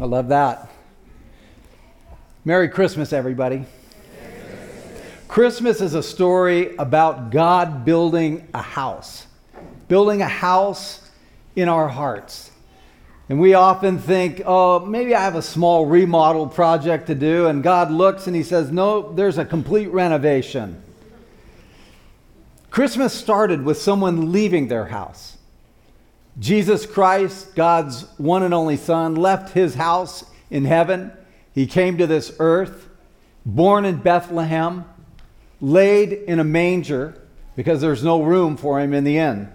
I love that. Merry Christmas, everybody. Christmas is a story about God building a house, building a house in our hearts. And we often think, oh, maybe I have a small remodel project to do. And God looks and He says, no, there's a complete renovation. Christmas started with someone leaving their house. Jesus Christ, God's one and only Son, left His house in heaven. He came to this earth, born in Bethlehem, laid in a manger because there's no room for Him in the inn.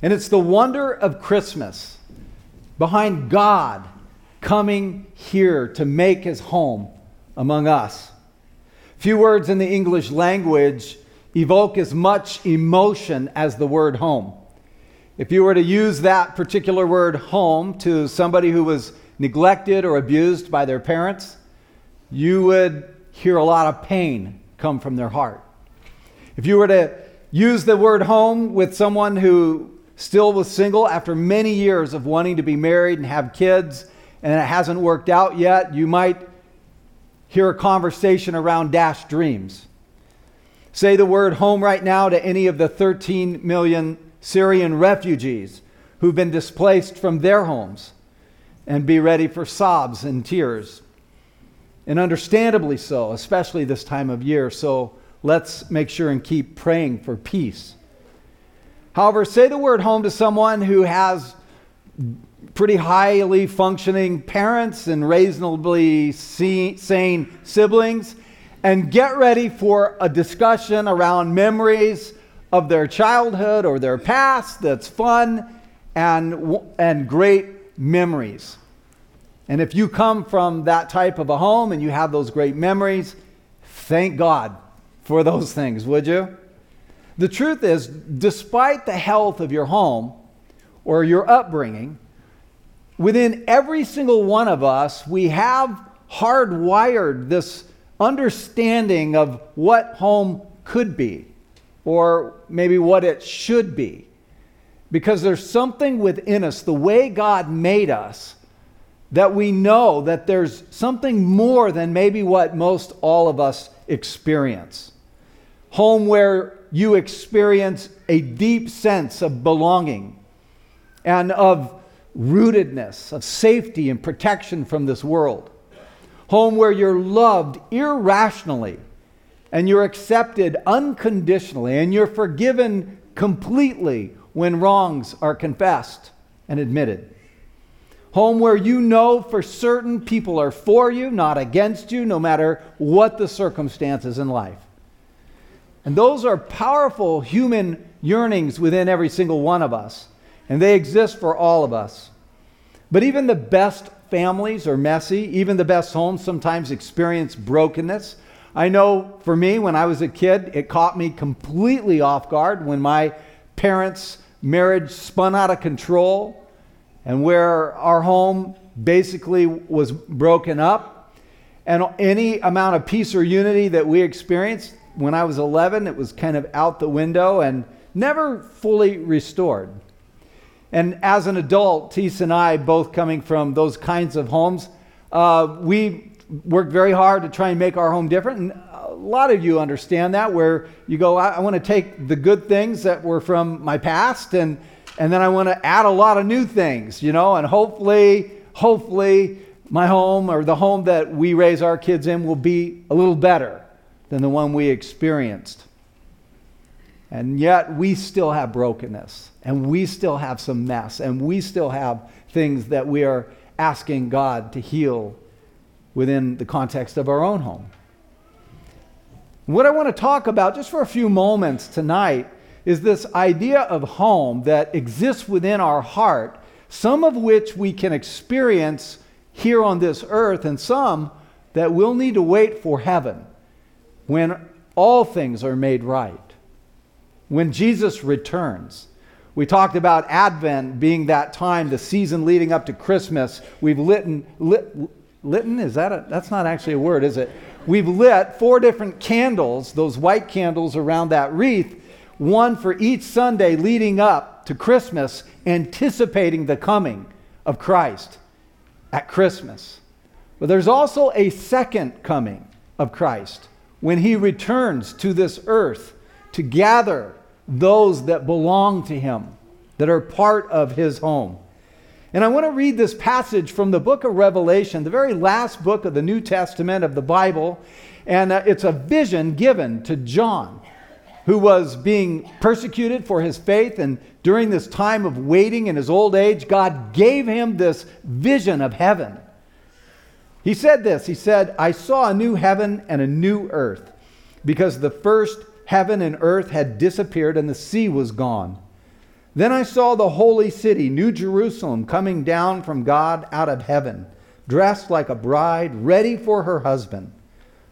And it's the wonder of Christmas behind God coming here to make his home among us. Few words in the English language evoke as much emotion as the word home. If you were to use that particular word home to somebody who was neglected or abused by their parents, you would hear a lot of pain come from their heart. If you were to use the word home with someone who still was single after many years of wanting to be married and have kids, and it hasn't worked out yet, you might hear a conversation around dashed dreams. Say the word home right now to any of the 13 million Syrian refugees who've been displaced from their homes and be ready for sobs and tears. And understandably so, especially this time of year. So let's make sure and keep praying for peace However, say the word home to someone who has pretty highly functioning parents and reasonably sane siblings, and get ready for a discussion around memories of their childhood or their past that's fun and, and great memories. And if you come from that type of a home and you have those great memories, thank God for those things, would you? The truth is, despite the health of your home or your upbringing, within every single one of us, we have hardwired this understanding of what home could be or maybe what it should be. Because there's something within us, the way God made us, that we know that there's something more than maybe what most all of us experience. Home where you experience a deep sense of belonging and of rootedness, of safety and protection from this world. Home where you're loved irrationally and you're accepted unconditionally and you're forgiven completely when wrongs are confessed and admitted. Home where you know for certain people are for you, not against you, no matter what the circumstances in life. And those are powerful human yearnings within every single one of us. And they exist for all of us. But even the best families are messy. Even the best homes sometimes experience brokenness. I know for me, when I was a kid, it caught me completely off guard when my parents' marriage spun out of control and where our home basically was broken up. And any amount of peace or unity that we experienced when I was 11, it was kind of out the window and never fully restored. And as an adult, Tisa and I, both coming from those kinds of homes, uh, we worked very hard to try and make our home different. And a lot of you understand that, where you go, I, I want to take the good things that were from my past and and then I want to add a lot of new things, you know, and hopefully, hopefully, my home or the home that we raise our kids in will be a little better than the one we experienced. And yet we still have brokenness, and we still have some mess, and we still have things that we are asking God to heal within the context of our own home. What I want to talk about just for a few moments tonight is this idea of home that exists within our heart, some of which we can experience here on this earth, and some that we'll need to wait for heaven when all things are made right, when Jesus returns. We talked about Advent being that time, the season leading up to Christmas. We've lit, lit, litten, is that a, that's not actually a word, is it? We've lit four different candles, those white candles around that wreath, one for each Sunday leading up to Christmas, anticipating the coming of Christ at Christmas. But there's also a second coming of Christ when he returns to this earth to gather those that belong to him, that are part of his home. And I want to read this passage from the book of Revelation, the very last book of the New Testament of the Bible. And uh, it's a vision given to John, who was being persecuted for his faith. And during this time of waiting in his old age, God gave him this vision of heaven. He said this He said, I saw a new heaven and a new earth, because the first heaven and earth had disappeared and the sea was gone. Then I saw the holy city, New Jerusalem, coming down from God out of heaven, dressed like a bride, ready for her husband.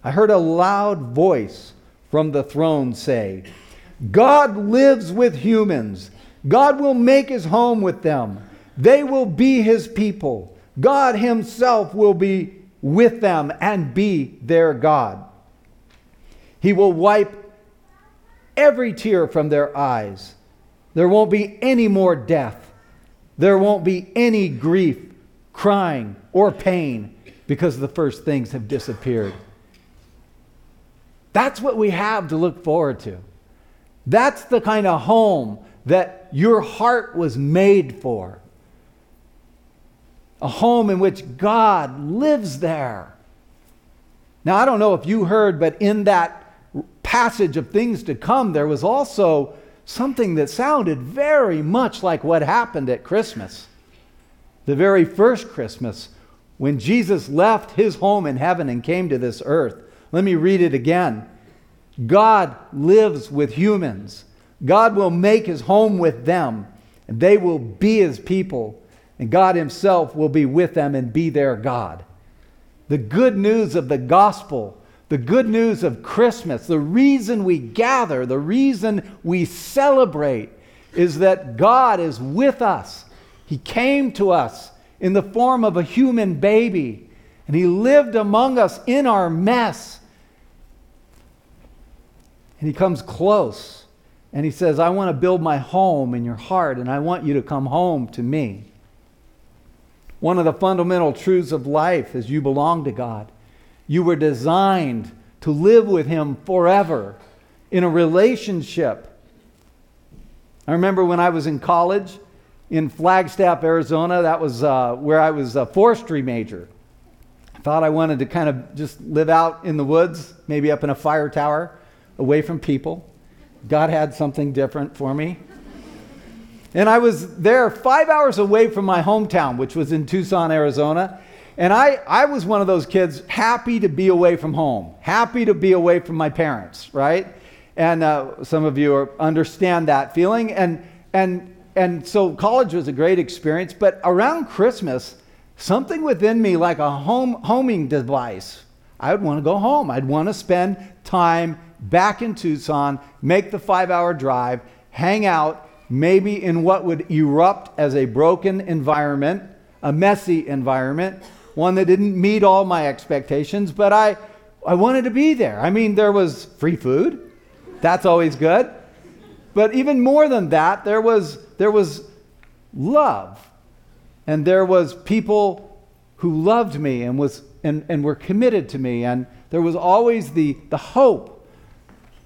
I heard a loud voice from the throne say, God lives with humans. God will make his home with them. They will be his people. God himself will be with them and be their God. He will wipe every tear from their eyes. There won't be any more death. There won't be any grief, crying, or pain because the first things have disappeared. That's what we have to look forward to. That's the kind of home that your heart was made for. A home in which God lives there. Now, I don't know if you heard, but in that passage of things to come, there was also something that sounded very much like what happened at Christmas. The very first Christmas, when Jesus left his home in heaven and came to this earth. Let me read it again. God lives with humans. God will make his home with them, and they will be his people, and God himself will be with them and be their God. The good news of the gospel the good news of Christmas, the reason we gather, the reason we celebrate, is that God is with us. He came to us in the form of a human baby, and He lived among us in our mess. And He comes close, and He says, I want to build my home in your heart, and I want you to come home to me. One of the fundamental truths of life is you belong to God. You were designed to live with Him forever in a relationship. I remember when I was in college in Flagstaff, Arizona, that was uh, where I was a forestry major. I thought I wanted to kind of just live out in the woods, maybe up in a fire tower, away from people. God had something different for me. And I was there five hours away from my hometown, which was in Tucson, Arizona. And I, I was one of those kids happy to be away from home, happy to be away from my parents, right? And uh, some of you are, understand that feeling. And, and, and so college was a great experience. But around Christmas, something within me, like a home, homing device, I would want to go home. I'd want to spend time back in Tucson, make the five hour drive, hang out, maybe in what would erupt as a broken environment, a messy environment one that didn't meet all my expectations, but I, I wanted to be there. I mean, there was free food. That's always good. But even more than that, there was, there was love. And there was people who loved me and, was, and, and were committed to me. And there was always the, the hope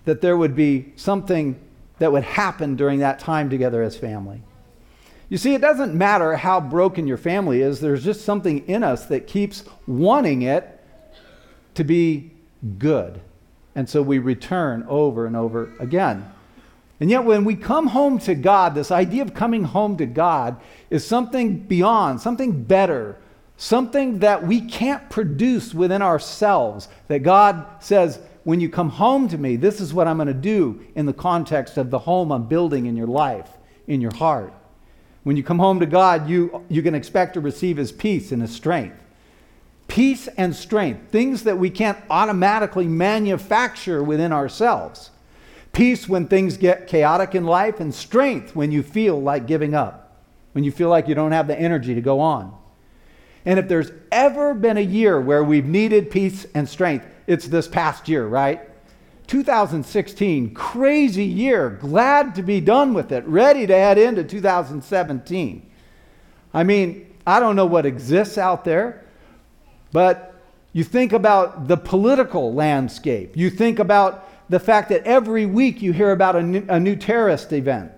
that there would be something that would happen during that time together as family. You see, it doesn't matter how broken your family is, there's just something in us that keeps wanting it to be good. And so we return over and over again. And yet, when we come home to God, this idea of coming home to God is something beyond, something better, something that we can't produce within ourselves. That God says, when you come home to me, this is what I'm going to do in the context of the home I'm building in your life, in your heart. When you come home to God, you, you can expect to receive His peace and His strength. Peace and strength, things that we can't automatically manufacture within ourselves. Peace when things get chaotic in life, and strength when you feel like giving up, when you feel like you don't have the energy to go on. And if there's ever been a year where we've needed peace and strength, it's this past year, right? 2016, crazy year. Glad to be done with it, ready to head into 2017. I mean, I don't know what exists out there, but you think about the political landscape. You think about the fact that every week you hear about a new, a new terrorist event.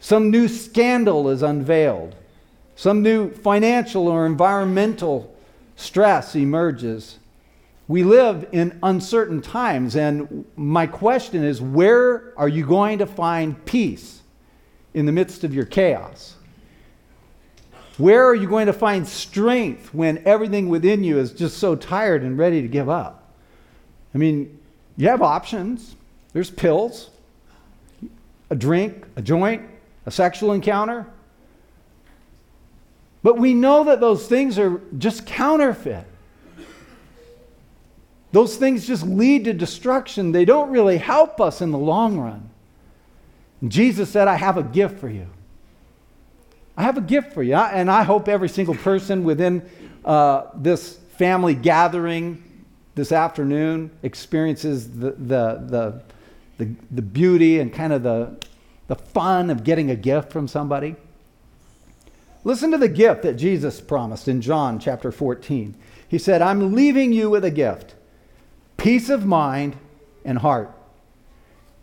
Some new scandal is unveiled. Some new financial or environmental stress emerges. We live in uncertain times, and my question is where are you going to find peace in the midst of your chaos? Where are you going to find strength when everything within you is just so tired and ready to give up? I mean, you have options. There's pills, a drink, a joint, a sexual encounter. But we know that those things are just counterfeit. Those things just lead to destruction. They don't really help us in the long run. Jesus said, I have a gift for you. I have a gift for you. And I hope every single person within uh, this family gathering this afternoon experiences the, the, the, the, the beauty and kind of the, the fun of getting a gift from somebody. Listen to the gift that Jesus promised in John chapter 14. He said, I'm leaving you with a gift peace of mind and heart.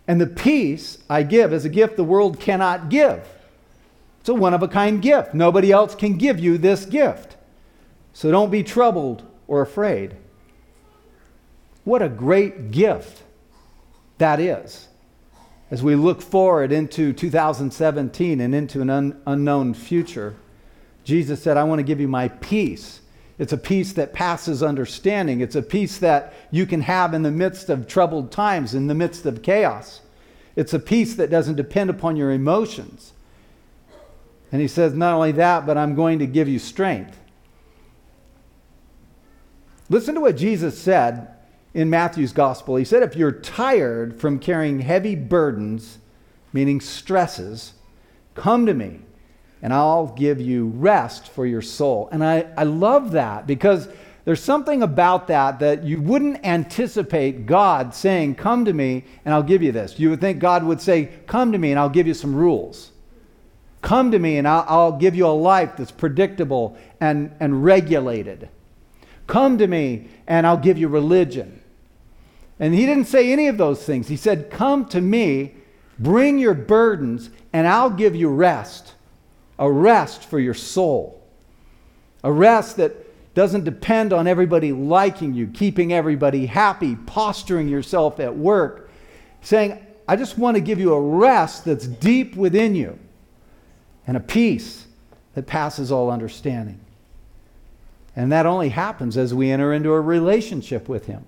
And the peace I give is a gift the world cannot give. It's a one of a kind gift. Nobody else can give you this gift. So don't be troubled or afraid. What a great gift that is as we look forward into 2017 and into an un- unknown future. Jesus said, I want to give you my peace. It's a peace that passes understanding. It's a peace that you can have in the midst of troubled times, in the midst of chaos. It's a peace that doesn't depend upon your emotions. And he says, Not only that, but I'm going to give you strength. Listen to what Jesus said in Matthew's gospel. He said, If you're tired from carrying heavy burdens, meaning stresses, come to me and I'll give you rest for your soul. And I, I love that because there's something about that that you wouldn't anticipate God saying, Come to me and I'll give you this. You would think God would say, Come to me and I'll give you some rules. Come to me and I'll, I'll give you a life that's predictable and, and regulated. Come to me and I'll give you religion. And he didn't say any of those things. He said, Come to me, bring your burdens, and I'll give you rest a rest for your soul, a rest that doesn't depend on everybody liking you, keeping everybody happy, posturing yourself at work, saying, I just want to give you a rest that's deep within you and a peace that passes all understanding. And that only happens as we enter into a relationship with Him.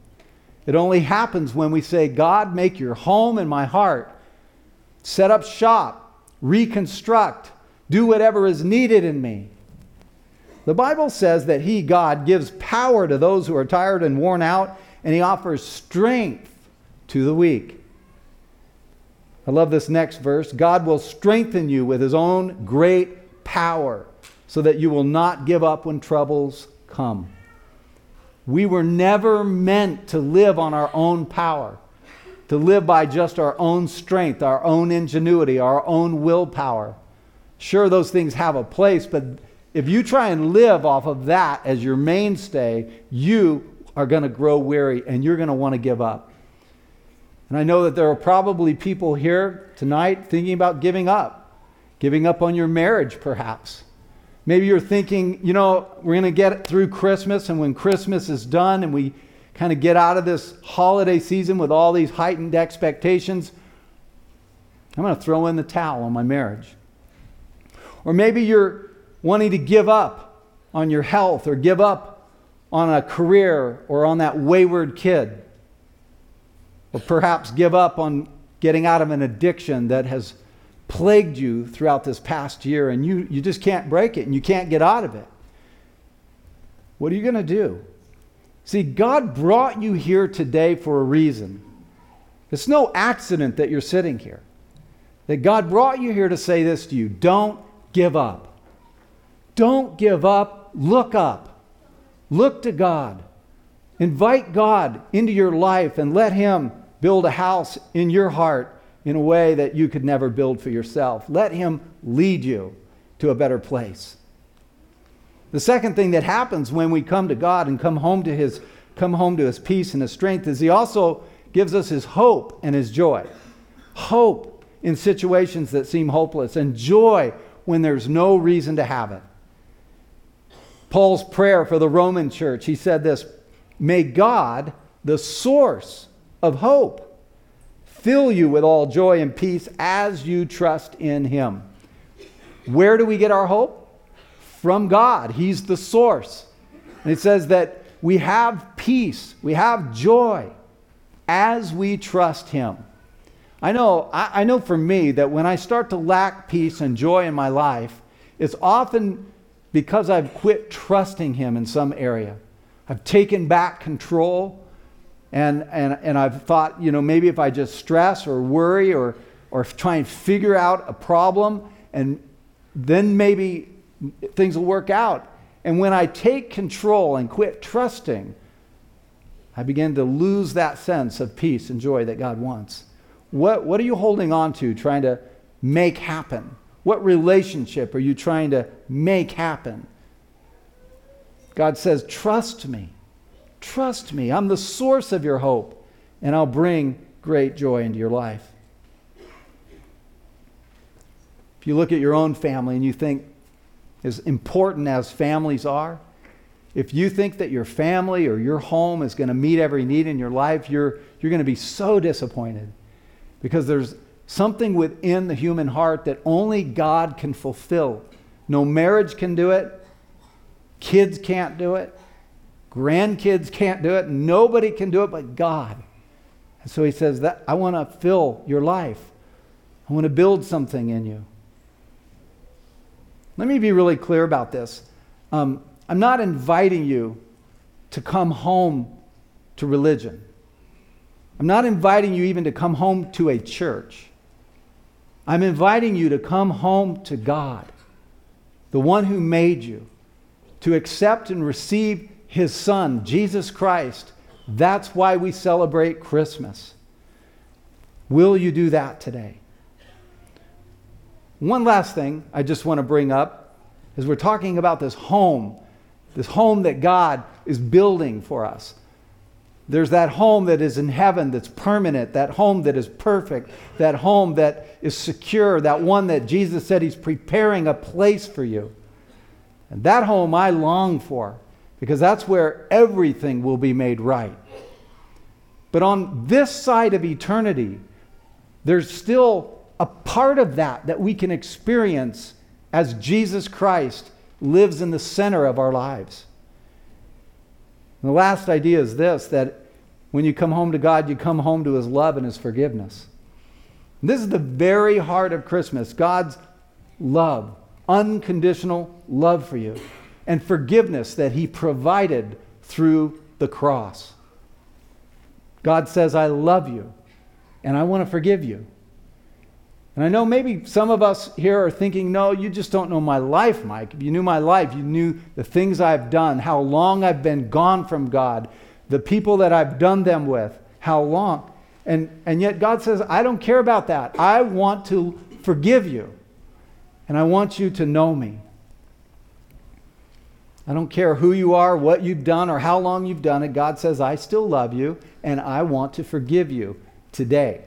It only happens when we say, God, make your home in my heart, set up shop, reconstruct, do whatever is needed in me. The Bible says that He, God, gives power to those who are tired and worn out, and He offers strength to the weak. I love this next verse. God will strengthen you with His own great power so that you will not give up when troubles come. We were never meant to live on our own power, to live by just our own strength, our own ingenuity, our own willpower. Sure, those things have a place, but if you try and live off of that as your mainstay, you are going to grow weary and you're going to want to give up. And I know that there are probably people here tonight thinking about giving up, giving up on your marriage, perhaps. Maybe you're thinking, you know, we're going to get it through Christmas, and when Christmas is done and we kind of get out of this holiday season with all these heightened expectations, I'm going to throw in the towel on my marriage. Or maybe you're wanting to give up on your health or give up on a career or on that wayward kid. Or perhaps give up on getting out of an addiction that has plagued you throughout this past year and you, you just can't break it and you can't get out of it. What are you going to do? See, God brought you here today for a reason. It's no accident that you're sitting here. That God brought you here to say this to you don't give up. Don't give up. Look up. Look to God. Invite God into your life and let Him build a house in your heart in a way that you could never build for yourself. Let Him lead you to a better place. The second thing that happens when we come to God and come home to his come home to his peace and his strength is he also gives us his hope and his joy. Hope in situations that seem hopeless and joy when there's no reason to have it. Paul's prayer for the Roman church, he said this May God, the source of hope, fill you with all joy and peace as you trust in him. Where do we get our hope? From God. He's the source. And it says that we have peace, we have joy as we trust him. I know, I, I know for me that when I start to lack peace and joy in my life, it's often because I've quit trusting Him in some area. I've taken back control, and, and, and I've thought, you know, maybe if I just stress or worry or, or try and figure out a problem, and then maybe things will work out. And when I take control and quit trusting, I begin to lose that sense of peace and joy that God wants. What, what are you holding on to, trying to make happen? What relationship are you trying to make happen? God says, Trust me. Trust me. I'm the source of your hope, and I'll bring great joy into your life. If you look at your own family and you think, as important as families are, if you think that your family or your home is going to meet every need in your life, you're, you're going to be so disappointed because there's something within the human heart that only God can fulfill. No marriage can do it, kids can't do it, grandkids can't do it, nobody can do it but God. And so he says that I want to fill your life. I want to build something in you. Let me be really clear about this. Um, I'm not inviting you to come home to religion. I'm not inviting you even to come home to a church. I'm inviting you to come home to God, the one who made you, to accept and receive his son, Jesus Christ. That's why we celebrate Christmas. Will you do that today? One last thing I just want to bring up is we're talking about this home, this home that God is building for us. There's that home that is in heaven that's permanent, that home that is perfect, that home that is secure, that one that Jesus said He's preparing a place for you. And that home I long for because that's where everything will be made right. But on this side of eternity, there's still a part of that that we can experience as Jesus Christ lives in the center of our lives. And the last idea is this that when you come home to God, you come home to His love and His forgiveness. And this is the very heart of Christmas God's love, unconditional love for you, and forgiveness that He provided through the cross. God says, I love you, and I want to forgive you. And I know maybe some of us here are thinking, no, you just don't know my life, Mike. If you knew my life, you knew the things I've done, how long I've been gone from God, the people that I've done them with, how long. And, and yet God says, I don't care about that. I want to forgive you. And I want you to know me. I don't care who you are, what you've done, or how long you've done it. God says, I still love you, and I want to forgive you today.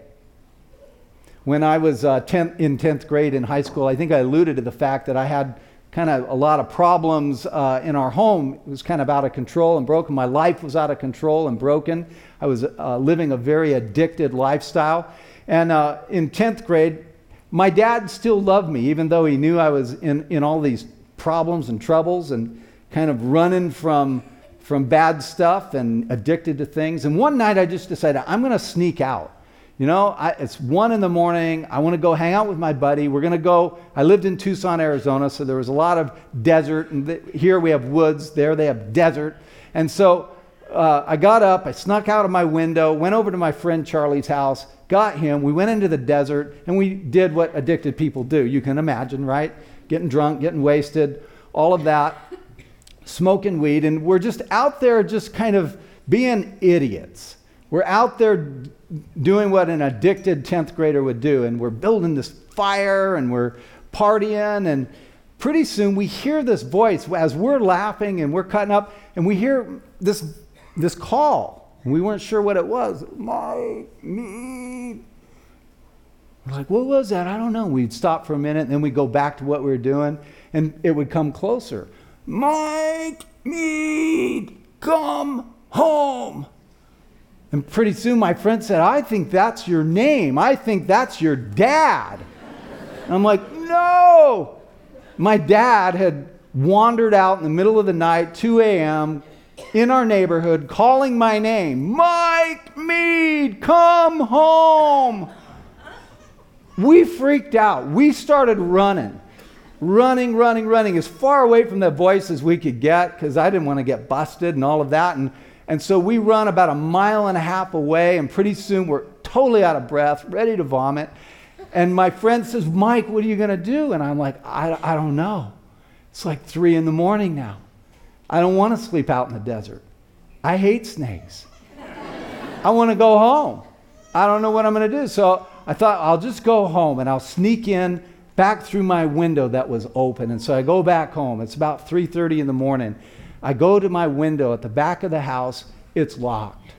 When I was uh, in 10th grade in high school, I think I alluded to the fact that I had kind of a lot of problems uh, in our home. It was kind of out of control and broken. My life was out of control and broken. I was uh, living a very addicted lifestyle. And uh, in 10th grade, my dad still loved me, even though he knew I was in, in all these problems and troubles and kind of running from, from bad stuff and addicted to things. And one night I just decided I'm going to sneak out. You know, I, it's one in the morning. I want to go hang out with my buddy. We're going to go. I lived in Tucson, Arizona, so there was a lot of desert. And th- here we have woods. There they have desert. And so uh, I got up. I snuck out of my window, went over to my friend Charlie's house, got him. We went into the desert, and we did what addicted people do. You can imagine, right? Getting drunk, getting wasted, all of that, smoking weed. And we're just out there, just kind of being idiots. We're out there doing what an addicted 10th grader would do, and we're building this fire and we're partying and pretty soon we hear this voice as we're laughing and we're cutting up, and we hear this, this call. We weren't sure what it was. My, me. We're like, what was that? I don't know. We'd stop for a minute, and then we'd go back to what we were doing, and it would come closer. Mike Mead, come home. And pretty soon my friend said, I think that's your name. I think that's your dad. I'm like, no. My dad had wandered out in the middle of the night, 2 a.m., in our neighborhood, calling my name Mike Mead, come home. We freaked out. We started running, running, running, running as far away from that voice as we could get because I didn't want to get busted and all of that. And, and so we run about a mile and a half away, and pretty soon we're totally out of breath, ready to vomit. And my friend says, Mike, what are you going to do? And I'm like, I, I don't know. It's like three in the morning now. I don't want to sleep out in the desert. I hate snakes. I want to go home. I don't know what I'm going to do. So I thought I'll just go home and I'll sneak in back through my window that was open. And so I go back home. It's about 3:30 in the morning. I go to my window at the back of the house. It's locked.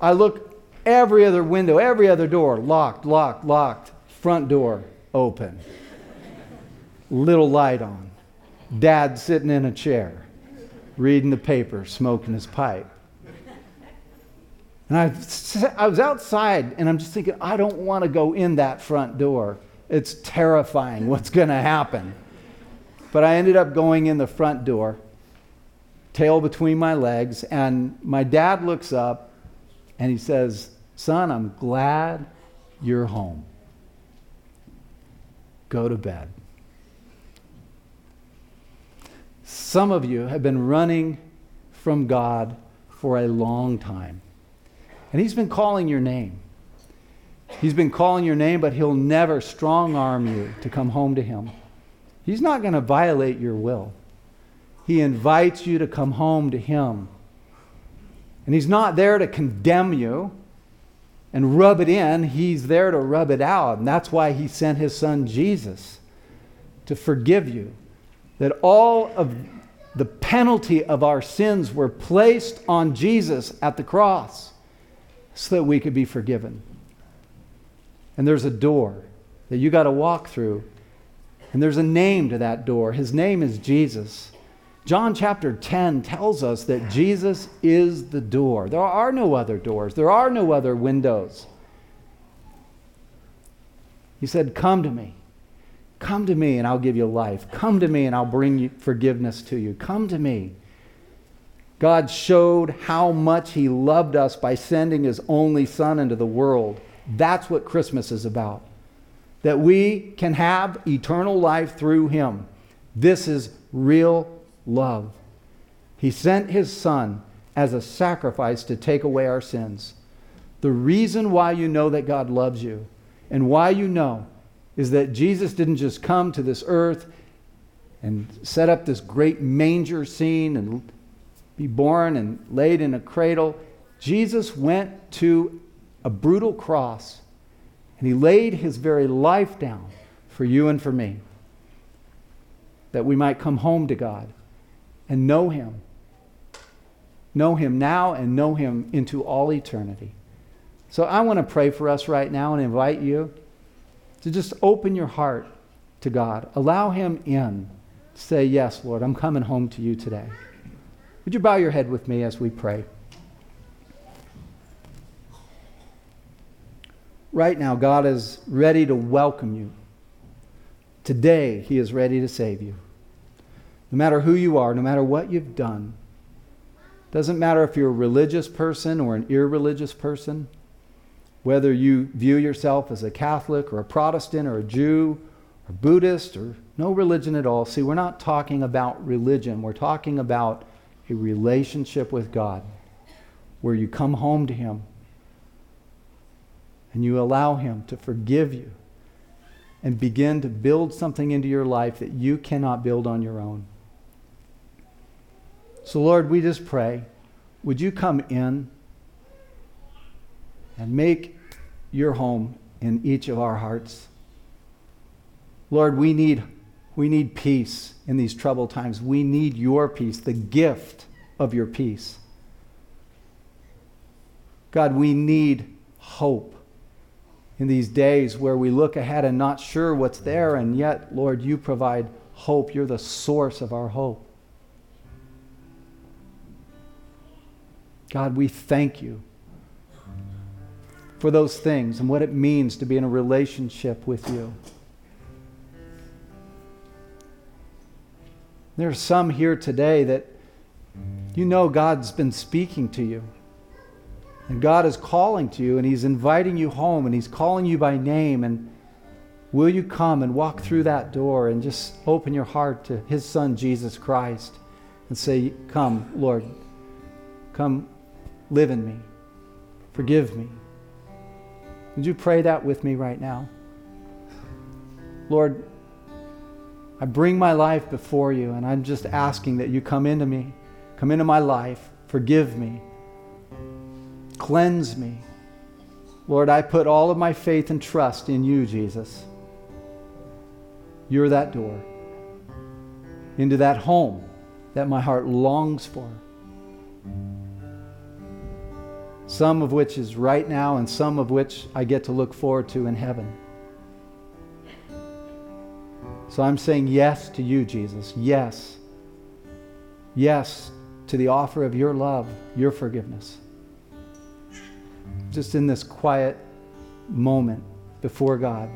I look every other window, every other door, locked, locked, locked. Front door open. Little light on. Dad sitting in a chair, reading the paper, smoking his pipe. And I, I was outside and I'm just thinking, I don't want to go in that front door. It's terrifying what's going to happen. But I ended up going in the front door, tail between my legs, and my dad looks up and he says, Son, I'm glad you're home. Go to bed. Some of you have been running from God for a long time. And He's been calling your name. He's been calling your name, but He'll never strong arm you to come home to Him. He's not going to violate your will. He invites you to come home to Him. And He's not there to condemn you and rub it in, He's there to rub it out. And that's why He sent His Son Jesus to forgive you. That all of the penalty of our sins were placed on Jesus at the cross so that we could be forgiven. And there's a door that you got to walk through. And there's a name to that door. His name is Jesus. John chapter 10 tells us that Jesus is the door. There are no other doors, there are no other windows. He said, Come to me. Come to me and I'll give you life. Come to me and I'll bring you forgiveness to you. Come to me. God showed how much He loved us by sending His only Son into the world. That's what Christmas is about. That we can have eternal life through Him. This is real love. He sent His Son as a sacrifice to take away our sins. The reason why you know that God loves you and why you know is that Jesus didn't just come to this earth and set up this great manger scene and be born and laid in a cradle. Jesus went to a brutal cross and he laid his very life down for you and for me that we might come home to God and know him. Know him now and know him into all eternity. So I want to pray for us right now and invite you to just open your heart to God. Allow him in. Say, Yes, Lord, I'm coming home to you today. Would you bow your head with me as we pray? Right now, God is ready to welcome you. Today, He is ready to save you. No matter who you are, no matter what you've done, doesn't matter if you're a religious person or an irreligious person, whether you view yourself as a Catholic or a Protestant or a Jew or Buddhist or no religion at all. See, we're not talking about religion, we're talking about a relationship with God where you come home to Him and you allow Him to forgive you and begin to build something into your life that you cannot build on your own. So, Lord, we just pray, would you come in and make your home in each of our hearts? Lord, we need, we need peace in these troubled times. We need your peace, the gift of your peace. God, we need hope in these days where we look ahead and not sure what's there, and yet, Lord, you provide hope. You're the source of our hope. God, we thank you for those things and what it means to be in a relationship with you. There are some here today that you know God's been speaking to you. And God is calling to you and He's inviting you home and He's calling you by name. And will you come and walk through that door and just open your heart to His Son, Jesus Christ, and say, Come, Lord, come live in me, forgive me. Would you pray that with me right now? Lord, I bring my life before you, and I'm just asking that you come into me, come into my life, forgive me, cleanse me. Lord, I put all of my faith and trust in you, Jesus. You're that door into that home that my heart longs for. Some of which is right now, and some of which I get to look forward to in heaven. So I'm saying yes to you, Jesus. Yes. Yes to the offer of your love, your forgiveness. Just in this quiet moment before God,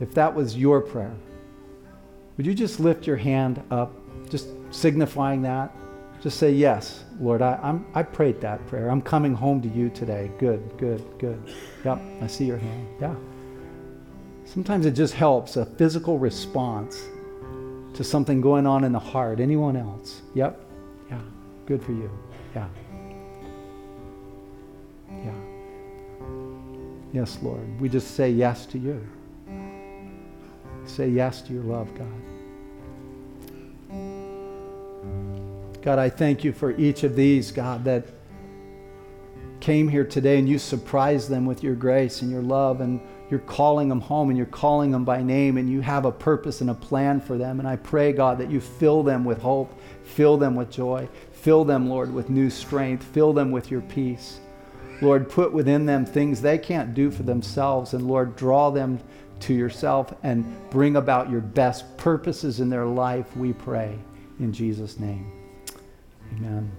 if that was your prayer, would you just lift your hand up, just signifying that? Just say, Yes, Lord, I, I'm, I prayed that prayer. I'm coming home to you today. Good, good, good. Yep, I see your hand. Yeah. Sometimes it just helps a physical response to something going on in the heart. Anyone else? Yep. Yeah. Good for you. Yeah. Yes, Lord. We just say yes to you. Say yes to your love, God. God, I thank you for each of these, God, that came here today and you surprised them with your grace and your love and you're calling them home and you're calling them by name and you have a purpose and a plan for them. And I pray, God, that you fill them with hope, fill them with joy, fill them, Lord, with new strength, fill them with your peace. Lord, put within them things they can't do for themselves. And Lord, draw them to yourself and bring about your best purposes in their life, we pray. In Jesus' name. Amen.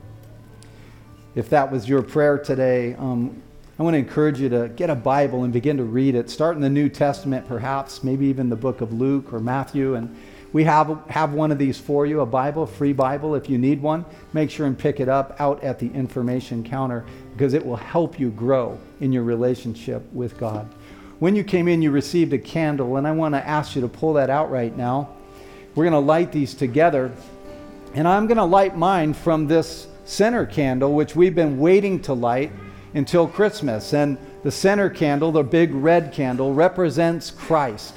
If that was your prayer today, um, I want to encourage you to get a Bible and begin to read it. Start in the New Testament, perhaps, maybe even the book of Luke or Matthew. And we have, have one of these for you a Bible, free Bible. If you need one, make sure and pick it up out at the information counter because it will help you grow in your relationship with God. When you came in, you received a candle, and I want to ask you to pull that out right now. We're going to light these together. And I'm going to light mine from this center candle, which we've been waiting to light until Christmas. And the center candle, the big red candle, represents Christ.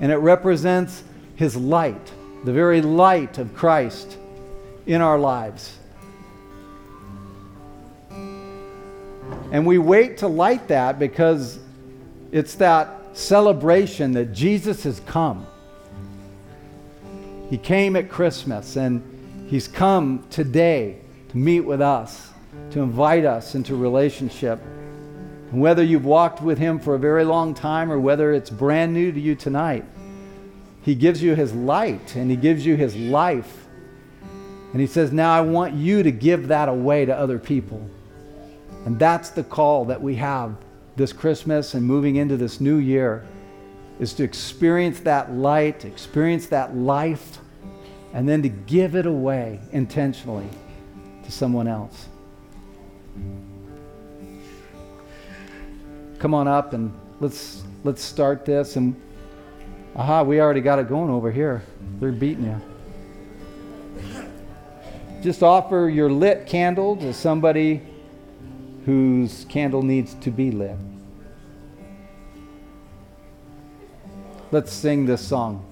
And it represents his light, the very light of Christ in our lives. And we wait to light that because it's that celebration that Jesus has come. He came at Christmas and he's come today to meet with us to invite us into relationship. And whether you've walked with Him for a very long time or whether it's brand new to you tonight, He gives you His light and He gives you His life. And He says, Now I want you to give that away to other people. And that's the call that we have this Christmas and moving into this new year is to experience that light, experience that life, and then to give it away intentionally to someone else. Come on up and let's let's start this and aha, we already got it going over here. They're beating you. Just offer your lit candle to somebody whose candle needs to be lit. Let's sing this song.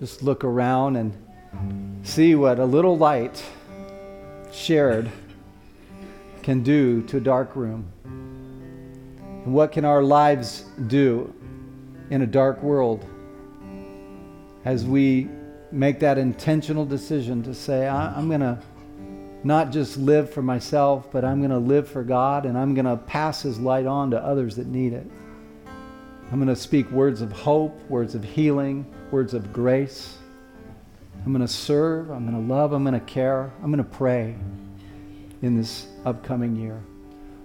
Just look around and see what a little light shared can do to a dark room. And what can our lives do in a dark world as we make that intentional decision to say, I'm going to not just live for myself, but I'm going to live for God and I'm going to pass His light on to others that need it. I'm going to speak words of hope, words of healing, words of grace. I'm going to serve, I'm going to love, I'm going to care, I'm going to pray in this upcoming year.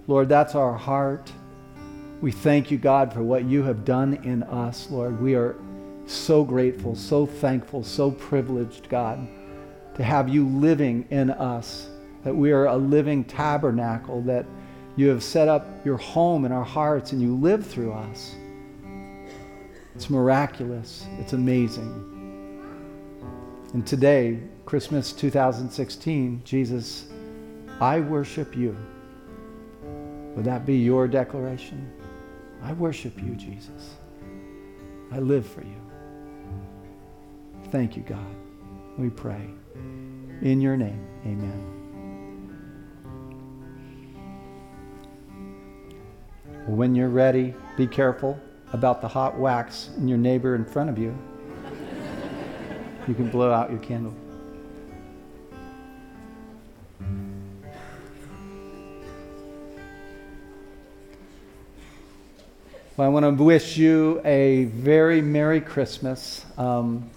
Lord, that's our heart. We thank you, God, for what you have done in us, Lord. We are so grateful, so thankful, so privileged, God, to have you living in us, that we are a living tabernacle, that you have set up your home in our hearts and you live through us. It's miraculous, it's amazing. And today, Christmas 2016, Jesus, I worship you. Would that be your declaration? I worship you, Jesus. I live for you. Thank you, God. We pray. In your name, amen. When you're ready, be careful about the hot wax in your neighbor in front of you. you can blow out your candle. Well, I want to wish you a very Merry Christmas. Um,